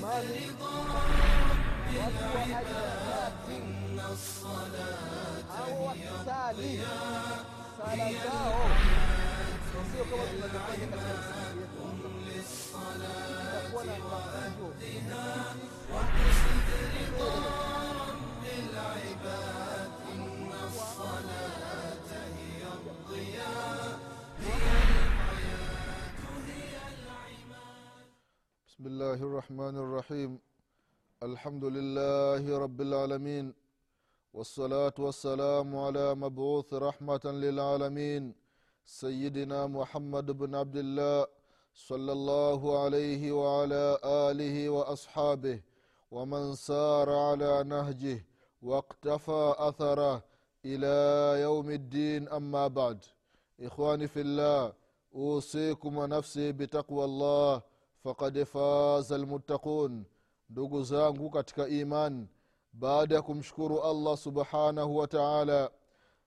Mali watu wa ajabati hao wakisali sala zao sio kama tunavyofanya katika misikiti yetu itakuwa na mafunzo بسم الله الرحمن الرحيم. الحمد لله رب العالمين. والصلاة والسلام على مبعوث رحمة للعالمين. سيدنا محمد بن عبد الله صلى الله عليه وعلى آله وأصحابه ومن سار على نهجه واقتفى أثره إلى يوم الدين. أما بعد إخواني في الله أوصيكم ونفسي بتقوى الله. Faqad faza lmuttaqun ndugu zangu katika iman baada ya kumshukuru allah subhanahu wa taala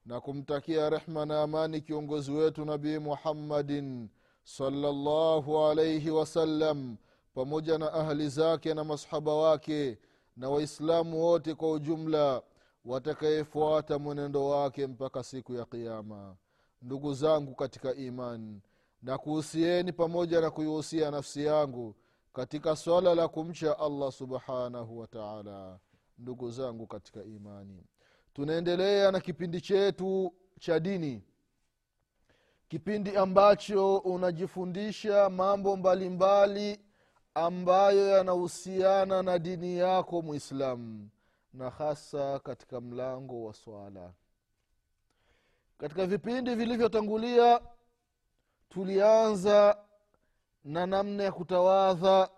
na kumtakia rehma na amani kiongozi wetu nabii muhammadin salllahu alaihi wasallam pamoja na ahli zake na masahaba wake na waislamu wote kwa ujumla watakayefuata mwenendo wake mpaka siku ya qiama ndugu zangu katika imani na kuhusieni pamoja na kuihusia nafsi yangu katika swala la kumcha allah subhanahu wataala ndugu zangu katika imani tunaendelea na kipindi chetu cha dini kipindi ambacho unajifundisha mambo mbalimbali mbali ambayo yanahusiana na dini yako mwislamu na hasa katika mlango wa swala. Katika vipindi vilivyotangulia tulianza na namna ya kutawadha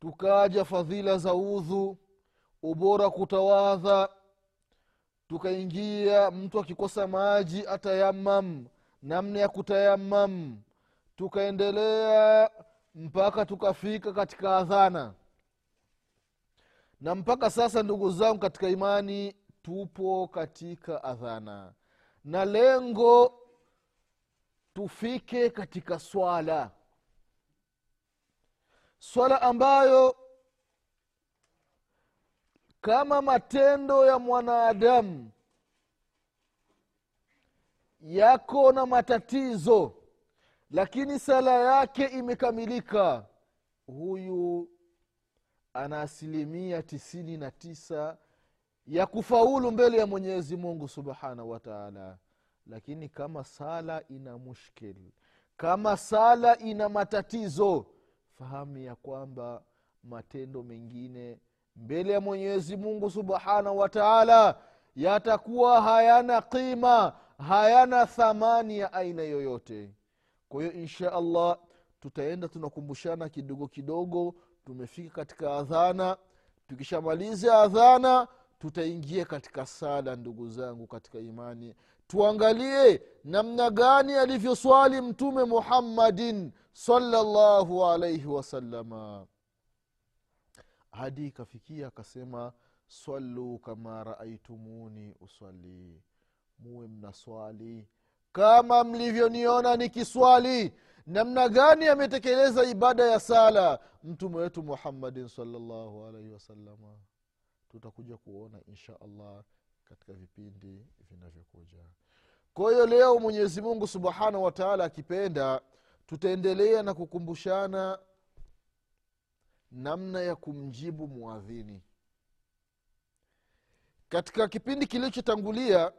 tukaja fadhila za udhu ubora kutawadha tukaingia mtu akikosa maji atayamam namna ya kutayamam tukaendelea mpaka tukafika katika adhana. Na mpaka sasa ndugu zangu katika imani tupo katika adhana. Na lengo tufike katika swala. Swala ambayo kama matendo ya mwanadamu yako na matatizo lakini sala yake imekamilika huyu ana asilimia tisini na tisa ya kufaulu mbele ya mwenyezi mungu subhanahu wa taala lakini kama sala ina mushkil kama sala ina matatizo fahamu ya kwamba matendo mengine mbele ya mwenyezi mungu subhanahu wa taala yatakuwa hayana qima hayana thamani ya aina yoyote. Kwa hiyo insha allah tutaenda tunakumbushana kidogo kidogo tumefika katika adhana. Tukishamaliza adhana tutaingia katika sala ndugu zangu katika imani tuangalie namna gani alivyoswali mtume muhammadin salllahu alaihi wasalama hadi ikafikia akasema swalu kama raaitumuni usali muwe mnaswali kama mlivyoniona nikiswali. Namna gani ametekeleza ibada ya sala mtume wetu muhammadin salllahu alaihi wasalama tutakuja kuona insha allah katika vipindi vinavyokuja kwa hiyo leo mwenyezi mungu subhanahu wataala akipenda tutaendelea na kukumbushana namna ya kumjibu mwadhini katika kipindi kilichotangulia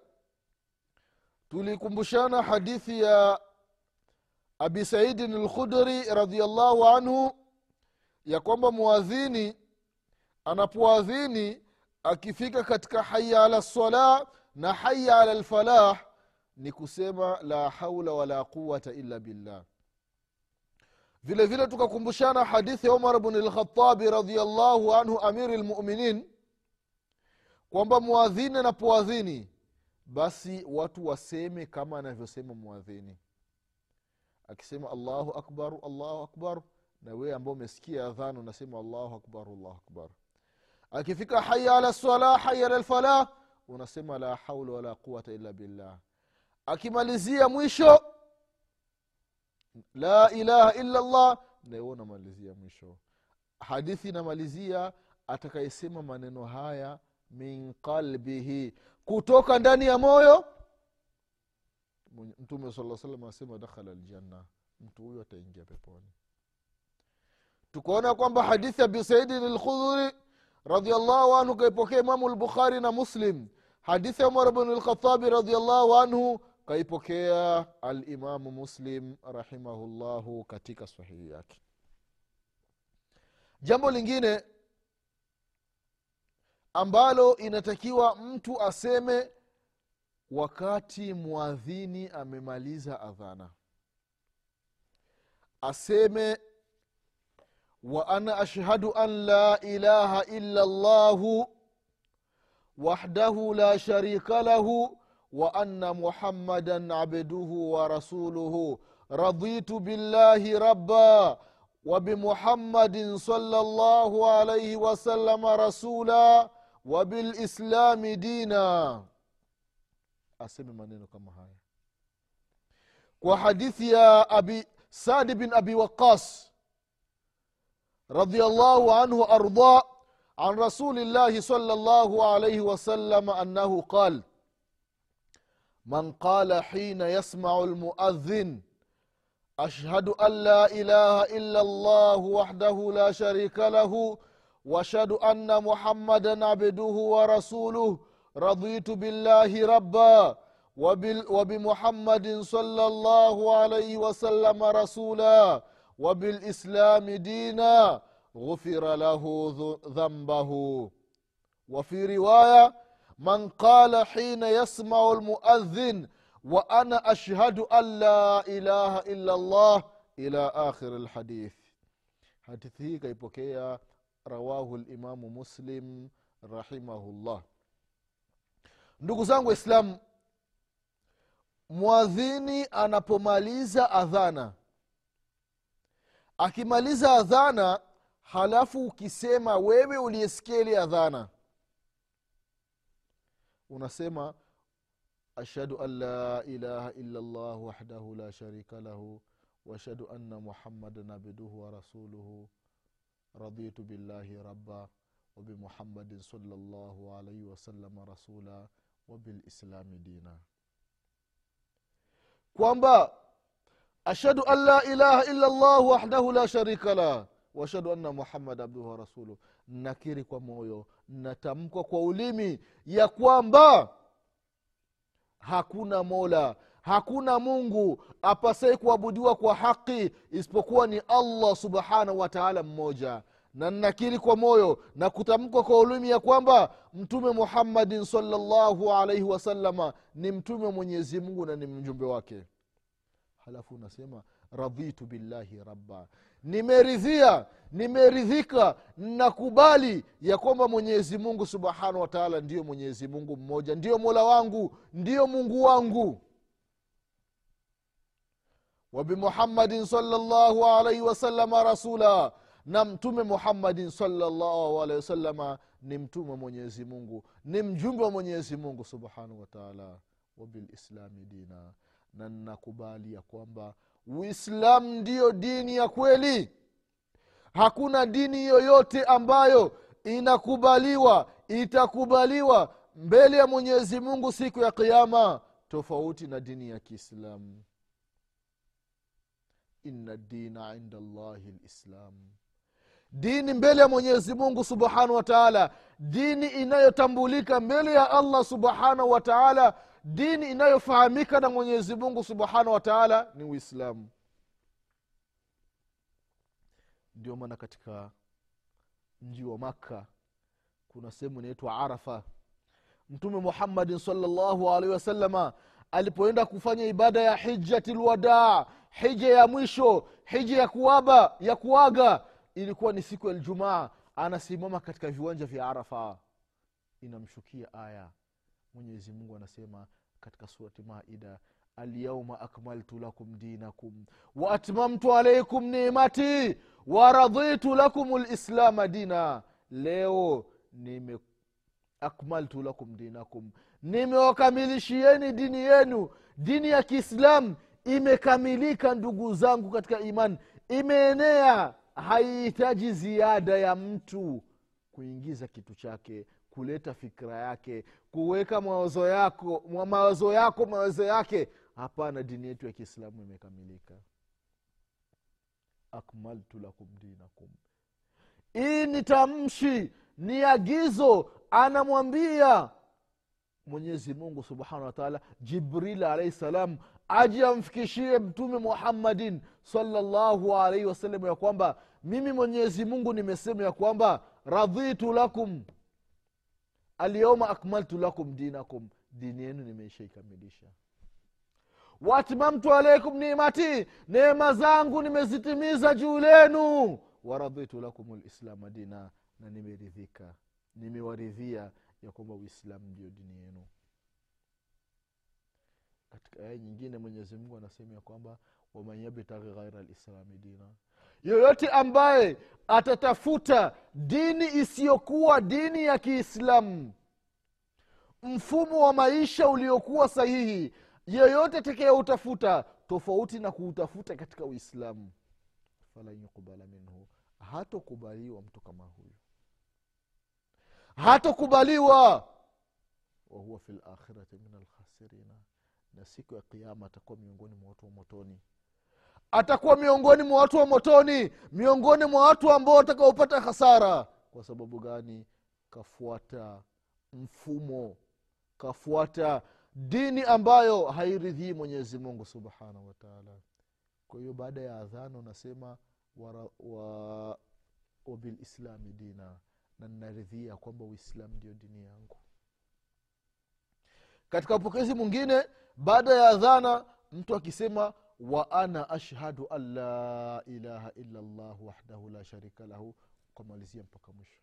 tulikumbushana hadithi ya abi saidin lkhudri radiallahu anhu ya kwamba mwadhini anapoadhini akifika katika haya ala lsalah na haya ala lfalah ni kusema la haula wala quwata illa billah. Vile vile tukakumbushana hadithi ya umar bni lkhatabi radiallahu anhu amiri lmuminin kwamba mwadhini anapoadhini basi watu waseme kama anavyosema mwadhini akisema allahu akbar allahu akbar na wewe ambao umesikia adhana unasema allahu akbar allahu akbar. Akifika haya ala lsala haya ala lfalah unasema la haula wala quwata illa billah akimalizia mwisho. La ilaha illa llah ndio namalizia mwisho. Hadithi inamalizia atakayesema maneno haya min qalbihi. Kutoka ndani ya moyo mtume saa salam anasema dakhala ljanna mtu huyo ataingia peponi. Tukaona kwamba hadithi ya bisaidin lkhudhuri radiallahu anhu kaipokea imamu lbukhari na muslim. Hadithi ya umar bnu lkhatabi radiallahu anhu kaipokea alimamu muslim rahimahullahu katika sahihi yake. Jambo lingine ambalo inatakiwa mtu aseme wakati mwadhini amemaliza adhana. Aseme wa ana ashhadu an la ilaha illa llahu wahdahu la sharika lahu وأن محمدا عبده ورسوله. رضيت بالله ربا وبمحمد صلى الله عليه وسلم رسولا وبالإسلام دينا. أسمي من كما هاي؟ وحديث يا أبي سعد بن أبي وقاص رضي الله عنه أرضاء عن رسول الله صلى الله عليه وسلم أنه قال من قال حين يسمع المؤذن أشهد أن لا إله إلا الله وحده لا شريك له وأشهد أن محمدا عبده ورسوله رضيت بالله ربا وبمحمد صلى الله عليه وسلم رسولا وبالإسلام دينا غفر له ذنبه. وفي man qala hina yasmau lmuadhin wa ana ashhadu an la ilaha illa llah ila akhiri lhadith hadithi hii ikaipokea rawahu limamu muslim rahimahu llah ndugu zangu waislamu mwadhini anapomaliza adhana. Akimaliza adhana halafu ukisema wewe uliyesikia ile adhana unasema ashhadu an la ilaha illa llah wahdahu la sharika lahu waashhadu anna muhammadan abduhu wa rasuluhu. Raditu billahi rabba wabimuhammadin salllahu alaihi wasalama rasula wabilislami dina. Kwamba ashhadu an la ilaha illa llah wahdahu la sharika lah washhadu anna muhammad abduhu wa rasuluh nakiri kwa moyo natamkwa kwa ulimi ya kwamba hakuna mola hakuna mungu apasai kuabudiwa kwa haki isipokuwa ni allah subhanahu wataala mmoja. Na nakiri kwa moyo na kutamkwa kwa ulimi ya kwamba mtume muhammadin salllahu alaihi wasalama ni mtume wa mwenyezi mungu na ni mjumbe wake. Halafu unasema radhitu billahi rabba nimeridhia nimeridhika nakubali ya kwamba mwenyezi mungu subhanahu wa taala ndiyo mwenyezi mungu mmoja ndiyo mola wangu ndiyo mungu wangu. Wabimuhammadin salllahu alaihi wasalama rasula na mtume muhammadin salllahu alaihi wasalama ni mtume wa mwenyezi mungu ni mjumbe wa mwenyezi mungu subhanahu wa taala. Wabilislami dina na nnakubali ya kwamba uislamu ndiyo dini ya kweli. Hakuna dini yoyote ambayo inakubaliwa itakubaliwa mbele ya mwenyezi mungu siku ya kiama tofauti na dini ya kiislamu. Ina dina inda llahi lislam dini mbele ya mwenyezi mungu subhanahu wa taala. Dini inayotambulika mbele ya allah subhanahu wa taala dini inayofahamika na mwenyezi mungu subhanahu wa ni uislamu. Ndio maana katika mji wa makka kuna sehemu inaitwa arafa. Mtume muhammadin salllahu alaihi wasalama alipoenda kufanya ibada ya hijati lwadaa hija ya mwisho hija ya kuaba ya kuaga ilikuwa ni siku ya ljumaa anasimama katika viwanja vya arafa. Inamshukia aya mwenyezi mungu anasema katika surati maida alyauma akmaltu lakum dinakum waatmamtu alaikum nimati waraditu lakum lislama dina. Leo nime akmaltu lakum dinakum nimewakamilishieni dini yenu. Dini ya kiislamu imekamilika ndugu zangu katika imani. Imeenea haihitaji ziada ya mtu kuingiza kitu chake kuleta fikira yake kuweka mawazo yako mawazo yako mawazo yake. Hapana dini yetu ya kiislamu imekamilika. Akmaltu lakum dinakum. Hii ni tamshi ni agizo. Anamwambia mwenyezi mungu subhanahu wataala jibril alaihi salam aji amfikishie mtume muhammadin salllahu alaihi wasallam ya kwamba mimi mwenyezi mungu nimesema ya kwamba radhitu lakum alyauma akmaltu lakum dinakum. Dini yenu nimeishaikamilisha waatmamtu alaikum nimati. Neema zangu nimezitimiza juu lenu. Waradhitu lakum lislama dina. Na nimeridhika. Nimewaridhia ya kwamba uislamu ndio dini yenu. Katika aya nyingine mwenyezi mungu anasema ya kwamba waman yabtaghi ghaira lislami dina yoyote ambaye atatafuta dini isiyokuwa dini ya kiislamu mfumo wa maisha uliokuwa sahihi yeyote atakayeutafuta tofauti na kuutafuta katika uislamu falan minhu hatokubaliwa mtu kama huyu hatokubaliwa. Wahuwa fi lakhirati min alkhasirina na siku ya kiama atakuwa miongoni mwa watu wa motoni atakuwa miongoni mwa watu wa motoni miongoni mwa watu ambao watakaopata hasara. Kwa sababu gani? Kafuata mfumo kafuata dini ambayo hairidhii mwenyezi mungu subhanahu wataala kwa hiyo baada ya adhana unasema wa, wabilislami dina. Na ninaridhia kwamba uislamu ndio dini yangu. Katika upokezi mwingine baada ya adhana mtu akisema wa ana ashhadu an la ilaha illa llah wahdahu la sharika lahu ukamalizia mpaka mwisho.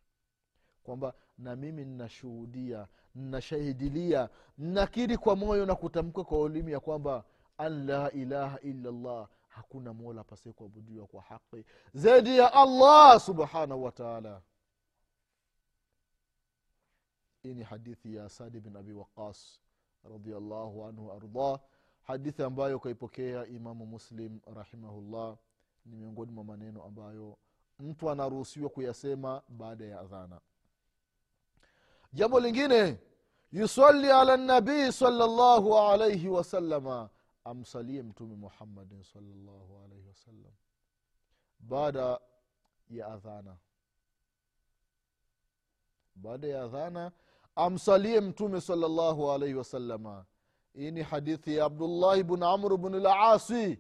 Kwamba na mimi nnashuhudia nnashahidilia nakiri kwa moyo na kutamka kwa ulimi ya kwamba an la ilaha illa llah hakuna mola pasie kuabudiwa kwa haqi zaidi ya allah subhanahu wataala hii ni hadithi ya sadi bin abi waqas radiallahu anhu ardah hadithi ambayo kaipokea imamu muslim rahimahullah ni miongoni mwa maneno ambayo mtu anaruhusiwa kuyasema baada ya adhana. Jambo lingine yusali ala nabii salllahu alaihi wasalama amsalie mtume muhammadin salllahu alaihi wasallam baada ya adhana. Baada ya adhana amsalie mtume salllahu alaihi wasalama hii ni hadithi ya abdullahi bn amr bn lasi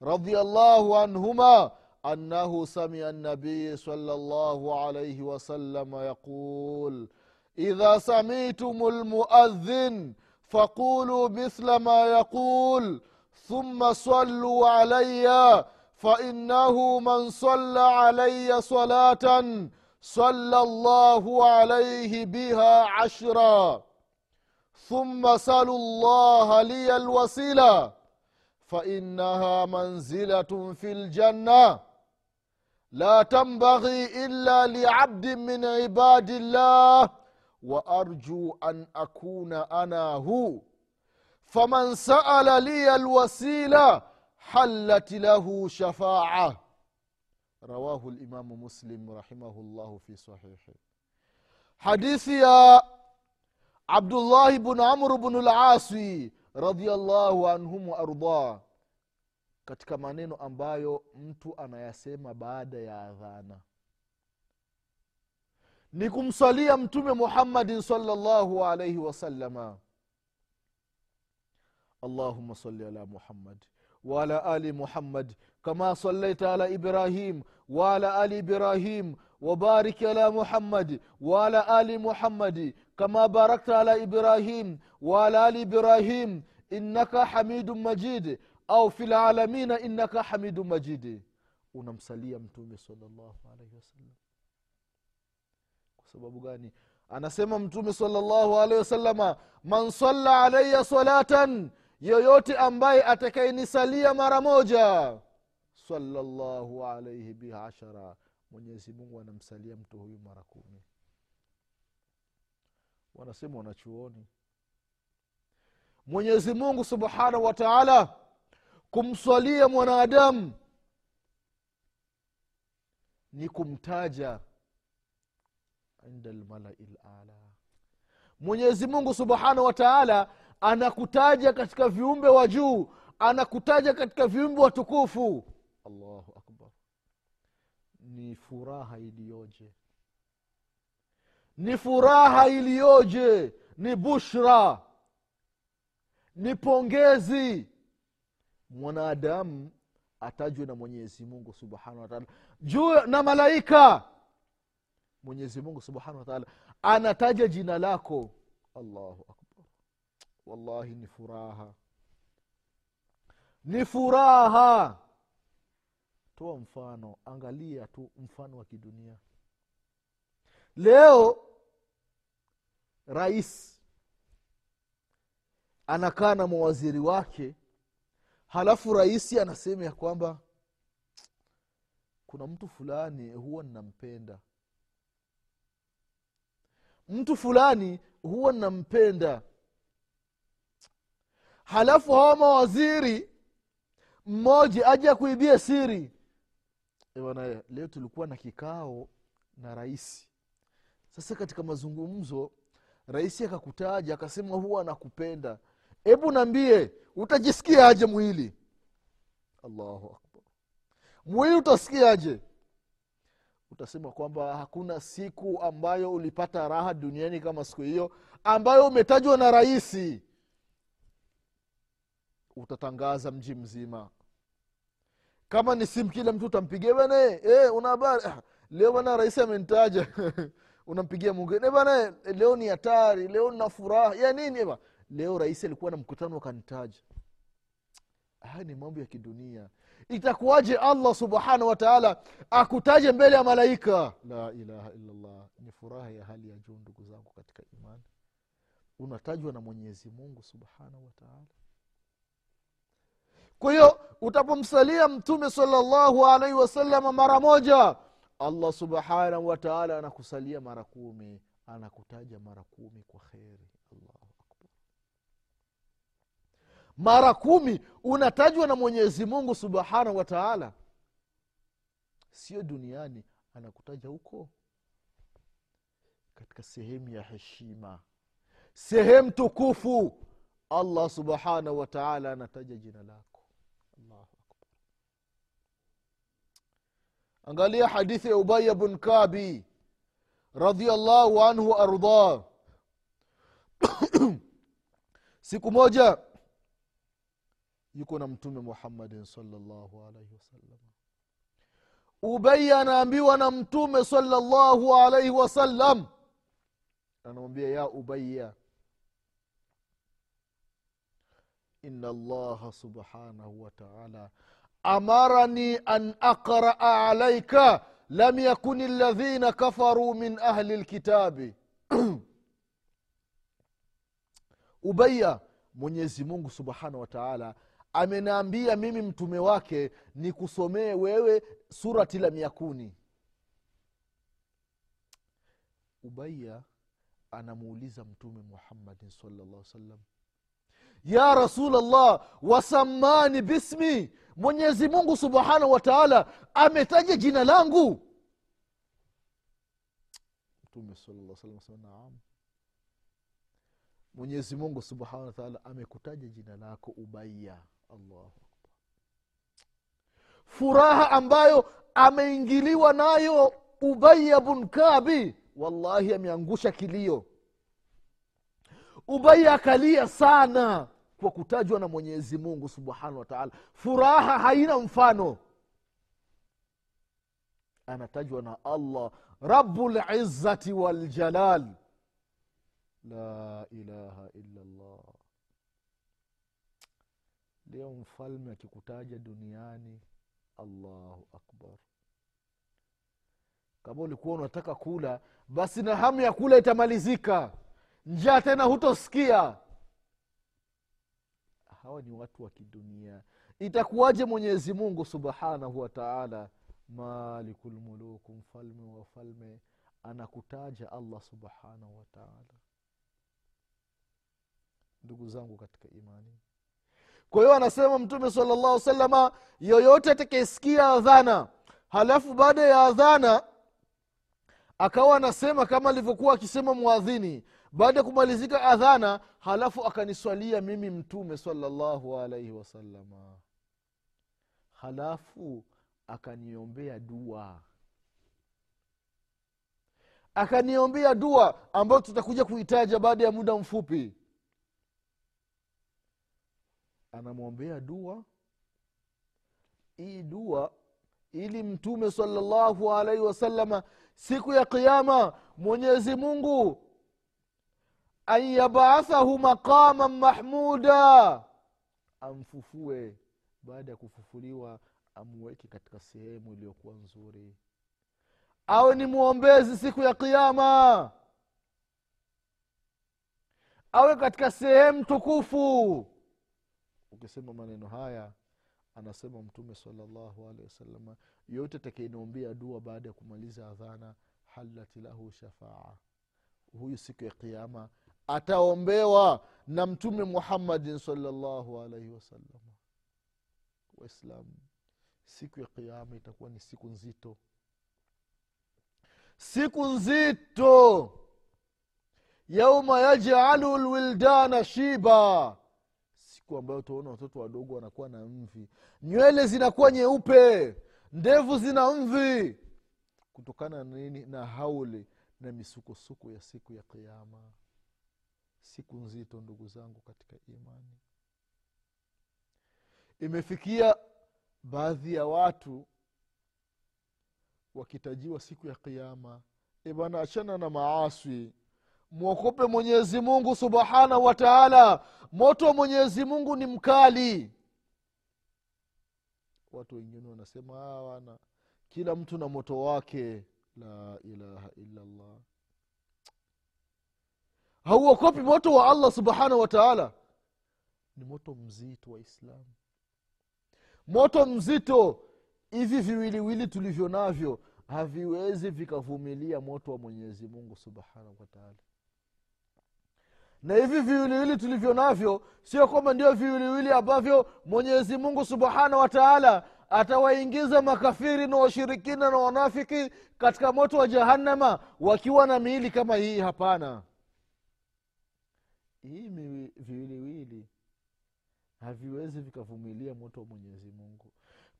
radiallahu anhuma أنه سمع النبي صلى الله عليه وسلم يقول إذا سمعتم المؤذن فقولوا مثل ما يقول ثم صلوا علي فإنه من صلى علي صلاة صلى الله عليه بها عشرا ثم سلوا الله لي الوسيلة فإنها منزلة في الجنة. لا تنبغي إلا لعبد من عباد الله وأرجو أن أكون أنا هو. فمن سأل لي الوسيلة حلت له شفاعة. رواه الإمام مسلم رحمه الله في صحيحه. حديث يا عبد الله بن عمرو بن العاصي radiallahu anhum waardah katika maneno ambayo mtu anayasema baada ya adhana ni kumsalia mtume muhammadin salllahu alaihi wasalama allahuma sali ala muhammad وعلى ال محمد كما صليت على ابراهيم وعلى ال ابراهيم وبارك على محمد وعلى ال محمد كما باركت على ابراهيم وعلى ال ابراهيم انك حميد مجيد au fi lalamina innaka hamidu majidi unamsalia mtume salllahu alaihi wasallam kwa sababu gani anasema mtume salllahu alaihi wasalama man salla alaya salatan yoyote ambaye atakayenisalia mara moja salllahu alaihi biha ashara mwenyezi mungu anamsalia mtu huyu mara kumi. Wanasema wanachuoni. Mwenyezi mungu subhanahu wa taala kumswalia mwanadamu ni kumtaja inda lmalai lala mwenyezi mungu subhanahu wa taala anakutaja katika viumbe wa juu anakutaja katika viumbe watukufu. Allahu akbar ni furaha iliyoje? Ni furaha iliyoje? Ni bushra. Ni pongezi. Mwanadamu atajwe na mwenyezi mungu subhanahu wataala juu na malaika. Mwenyezi mungu subhanahu wataala anataja jina lako. Allahu akbar. Wallahi ni furaha. Ni furaha toa mfano angalia tu mfano wa kidunia. Leo rais anakaa na mawaziri wake halafu rahisi anasema ya kwamba kuna mtu fulani huwa ninampenda. Mtu fulani huwa ninampenda. Halafu hawa mawaziri mmoja aja kuibia siri E leo tulikuwa na kikao na rais. Sasa katika mazungumzo rais akakutaja akasema huwa anakupenda hebu naambie utajisikiaje mwili? Allahu akbar. Mwili utasikiaje? Utasema kwamba hakuna siku ambayo ulipata raha duniani kama siku hiyo ambayo umetajwa na rahisi utatangaza mji mzima kama ni simu kila mtu utampigia bana e, una habari? Ah, leo bana rais amenitaja. Unampigia mwingine bana leo ni hatari leo nina furaha. Ya nini eba leo rais alikuwa na mkutano akanitaja. Haya ni mambo ya kidunia. Itakuwaje allah subhanahu wataala akutaje mbele ya malaika? La ilaha illallah. Ni furaha ya hali ya juu ndugu zangu katika imani. Unatajwa na mwenyezi mungu subhanahu wa taala kwa hiyo utapomsalia mtume salllahu alaihi wasalama mara moja allah subhanahu wataala anakusalia mara kumi anakutaja mara kumi kwa kheri. Allahu akbar. Mara kumi unatajwa na mwenyezi mungu subhanahu wataala sio duniani anakutaja huko. Katika sehemu ya heshima. Sehemu tukufu. Allah subhanahu wataala anataja jina lako allahu akbar. Angalia hadithi ya ubaya bn kabi radiallahu anhu waardah siku moja yuko na mtume muhammadin salllahu alaihi wasallam ubai anaambiwa na mtume salllahu alaihi wasallam anamwambia ya ubaya ina الله سبحانه wataala amarani an أقرأ عليك lam يكن ladhina كفروا min ahli lkitabi ubaya mwenyezi mungu subhanahu wa taala amenaambia mimi mtume wake ni kusomee wewe surati lam yakuni. Ubaiya anamuuliza mtume muhammadin salllah salam ya rasulllah wasamani bismi. Mwenyezi mungu subhanahu wa taala ametaja jina langu. Mtume salaa salam mwenyezi mungu subhanahu wataala amekutaja jina lako ubaiya allahu akbar. Furaha ambayo ameingiliwa nayo ubaya bun kabi wallahi ameangusha kilio. Ubaya akalia sana kwa kutajwa na mwenyezi mungu subhanahu wataala furaha haina mfano. Anatajwa na allah rabulizati waljalal la ilaha illallah. Leo mfalme akikutaja duniani allahu akbar. Kama ulikuwa unataka kula basi na hamu ya kula itamalizika. Njaa tena hutosikia hawa ni watu wa kidunia. Itakuwaje mwenyezi mungu subhanahu wataala malikulmuluku mfalme wa wafalme anakutaja allah subhanahu wataala ndugu zangu katika imani. Kwa hiyo anasema mtume salllahu salama yoyote atakayesikia adhana halafu baada ya adhana akawa anasema kama alivyokuwa akisema mwadhini baada ya kumalizika adhana halafu akaniswalia mimi mtume salallahu alaihi wasalama halafu akaniombea dua. Akaniombea dua ambayo tutakuja kuitaja baada ya muda mfupi. Anamwombea dua. Hii dua ili mtume salallahu alaihi wasalama siku ya qiama mwenyezi mungu an yabaathahu maqaman mahmuda. Amfufue. Baada ya kufufuliwa amweke katika sehemu iliyokuwa nzuri. Awe ni mwombezi siku ya qiama awe katika sehemu tukufu. Ukisema maneno haya anasema mtume salallahu alehi wasalama yote atakainaombea dua baada ya kumaliza adhana halat lahu shafaa. Huyu siku ya qiama ataombewa na mtume muhammadin salllahu alaihi wasalama waislamu siku ya qiama itakuwa ni siku nzito. Siku nzito! Yauma yajalu lwildana shiba! Siku ambayo utaona watoto wadogo wanakuwa na mvi. Nywele zinakuwa nyeupe ndevu zina mvi. Kutokana na nini? Na hauli na misukosuko ya siku ya qiama siku nzito ndugu zangu katika imani. Imefikia baadhi ya watu wakitajiwa siku ya kiama ebana achana na maaswi mwokope mwenyezi mungu subhanahu wa taala. Moto wa mwenyezi mungu ni mkali. Watu wengine wanasema "Ah, wana kila mtu na moto wake. La ilaha illallah hauokopi moto wa allah subhanahu wa taala. Ni moto mzito wa islamu moto mzito. Hivi viwiliwili tulivyo navyo haviwezi vikavumilia moto wa mwenyezi mungu subhanahu wataala na hivi viwiliwili tulivyo navyo sio kwamba ndio viwiliwili ambavyo mwenyezi mungu subhanahu wataala atawaingiza makafiri na washirikina na wanafiki katika moto wa jahannama wakiwa na miili kama hii hapana hii viwiliwili haviwezi vikavumilia moto wa mwenyezi mungu.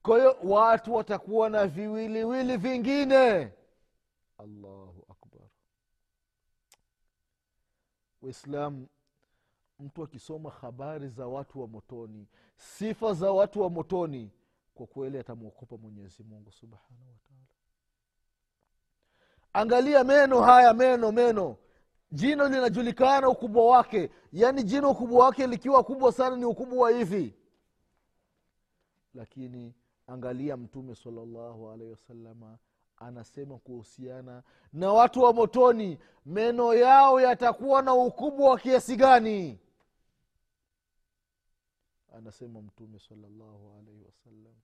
Kwa hiyo watu watakuwa na viwiliwili vingine. Allahu akbar. Waislamu mtu akisoma habari za watu wa motoni sifa za watu wa motoni kwa kweli atamwokopa mwenyezi mungu subhanahu wataala angalia meno haya meno meno jino linajulikana ukubwa wake. Yaani jino ukubwa wake likiwa kubwa sana ni ukubwa wa hivi. Lakini angalia mtume salallahu alaihi wasalama anasema kuhusiana na watu wa motoni meno yao yatakuwa na ukubwa wa kiasi gani? Anasema mtume salallahu alaihi wasallam.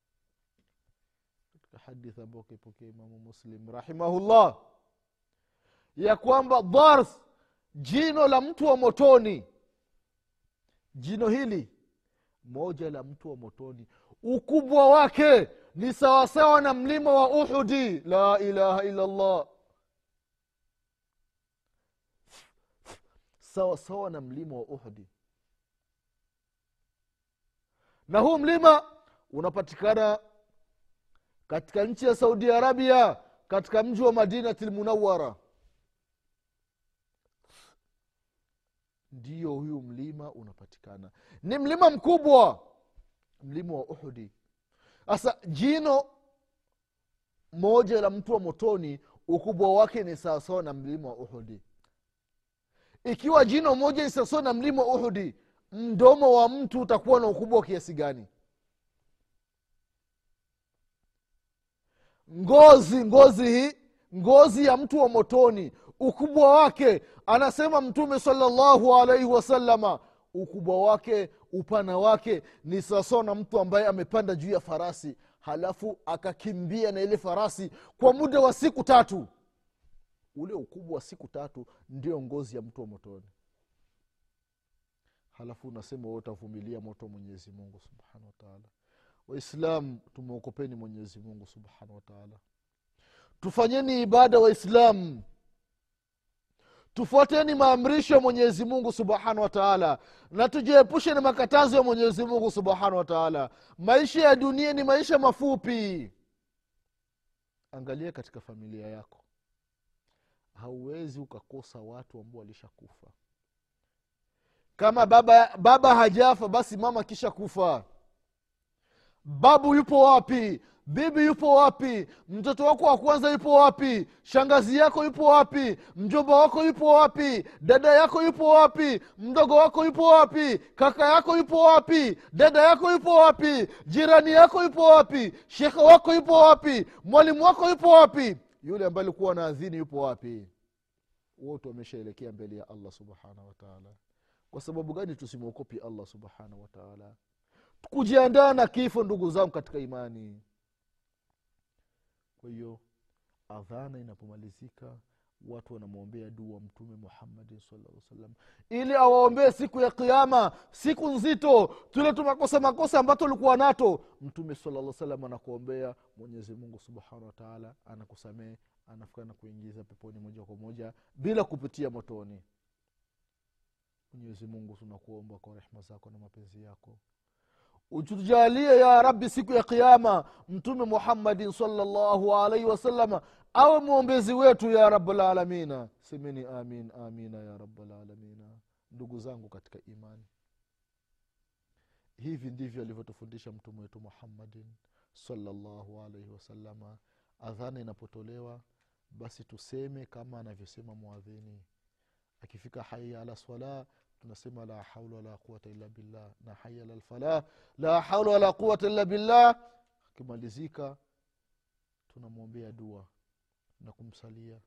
Katika hadithi ambayo kaipokea imamu muslim rahimahullah ya kwamba dhars jino la mtu wa motoni. Jino hili moja la mtu wa motoni. Ukubwa wake ni sawasawa na mlima wa uhudi. La ilaha illallah. Sawasawa na mlima wa uhudi. Na huu mlima unapatikana katika nchi ya saudi arabia katika mji wa madinati lmunawara ndiyo huyu mlima unapatikana. Ni mlima mkubwa. Mlima wa uhudi. Sasa jino moja la mtu wa motoni ukubwa wake ni sawasawa na mlima wa uhudi. Ikiwa jino moja ni sawasawa na mlima wa uhudi mdomo wa mtu utakuwa na ukubwa wa kiasi gani? Ngozi ngozi hii ngozi ya mtu wa motoni ukubwa wake anasema mtume salallahu alaihi wasalama ukubwa wake upana wake ni sawasawa na mtu ambaye amepanda juu ya farasi halafu akakimbia na ile farasi kwa muda wa siku tatu. Ule ukubwa wa siku tatu ndio ngozi ya mtu wa motoni. Halafu unasema we utavumilia moto mwenyezi mungu subhanahu wataala waislamu tumwokopeni mwenyezi mungu subhanahu wataala tufanyeni ibada waislamu tufuateni maamrisho ya mwenyezi mungu subhanahu wataala na tujiepushe na makatazo ya mwenyezi mungu subhanahu wataala maisha ya dunia ni maisha mafupi. Angalia katika familia yako. Hauwezi ukakosa watu ambao walishakufa. Kama baba baba hajafa basi mama kisha kufa babu yupo wapi bibi yupo wapi mtoto wako wa kwanza yupo wapi shangazi yako yupo wapi mjomba wako yupo wapi dada yako yupo wapi mdogo wako yupo wapi kaka yako yupo wapi dada yako yupo wapi jirani yako yupo wapi shekhe wako yupo wapi mwalimu wako yupo wapi yule ambaye alikuwa na adhini yupo wapi wote wameshaelekea mbele ya allah subhanahu wataala kwa sababu gani tusimwokopi allah subhanahu wataala kujiandaa na kifo ndugu zangu katika imani kwa hiyo adhana inapomalizika watu wanamwombea dua mtume muhammadin salaa salam ili awaombee siku ya kiama siku nzito tule tu makosa makosa ambato ulikuwa nato mtume salaa salam anakuombea mwenyezi mungu subhanahu wataala anakusamehe anafika na kuingiza peponi moja kwa moja bila kupitia motoni. Mwenyezi mungu tunakuomba kwa rehma zako na mapenzi yako utujalie ya rabbi siku ya kiama mtume muhammadin salllahu alaihi wasalama awe mwombezi wetu ya rabalalamina semeni amin amina ya rabalalamina ndugu zangu katika imani hivi ndivyo alivyotufundisha mtume wetu muhammadin salllahu alaihi wasalama adhana inapotolewa basi tuseme kama anavyosema mwadhini akifika haya ala swala tunasema la haula wala quwata illa billah na haya lalfalah la haula wala quwata illa billah. Akimalizika tunamwombea dua na kumsalia.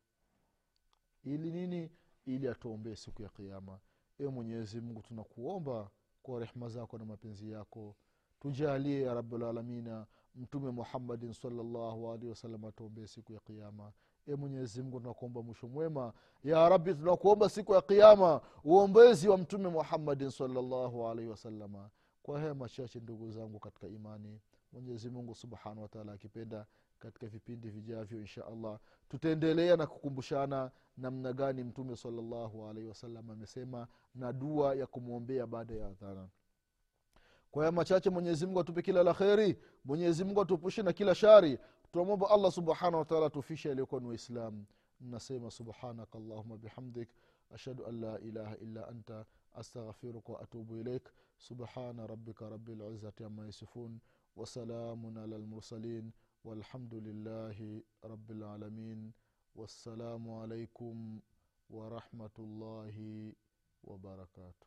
Ili nini? Ili atuombee siku ya kiama e mwenyezi mungu tunakuomba kwa rehma zako na mapenzi yako tujalie ya rabulalamina mtume muhammadin salllahu alehi wasallam atuombee siku ya kiama e mwenyezi tunakuomba mwisho mwema. Ya rabi tunakuomba siku ya kiama uombezi wa mtume muhammadin salllahu alaihi wasalama kwa haya machache ndugu zangu katika imani mwenyezi subhanahu wataala akipenda katika vipindi vijavyo insha allah tutaendelea na kukumbushana namna gani mtume salllahu alaihi wasallam amesema na dua ya kumwombea baada ya adhana. Kwa haya machache mwenyezimungu atupe kila la kheri mwenyezimungu atuepushe na kila shari tunamwomba allah subhanahu wataala tufishe aliyokuwa ni waislamu nasema subhanaka allahuma bihamdik ashhadu an la ilaha illa anta astaghfiruka waatubu ilaik subhana rabika rabi lizati ama yasifun wasalamun ala lmursalin والحمد لله رب العالمين والسلام عليكم ورحمة الله وبركاته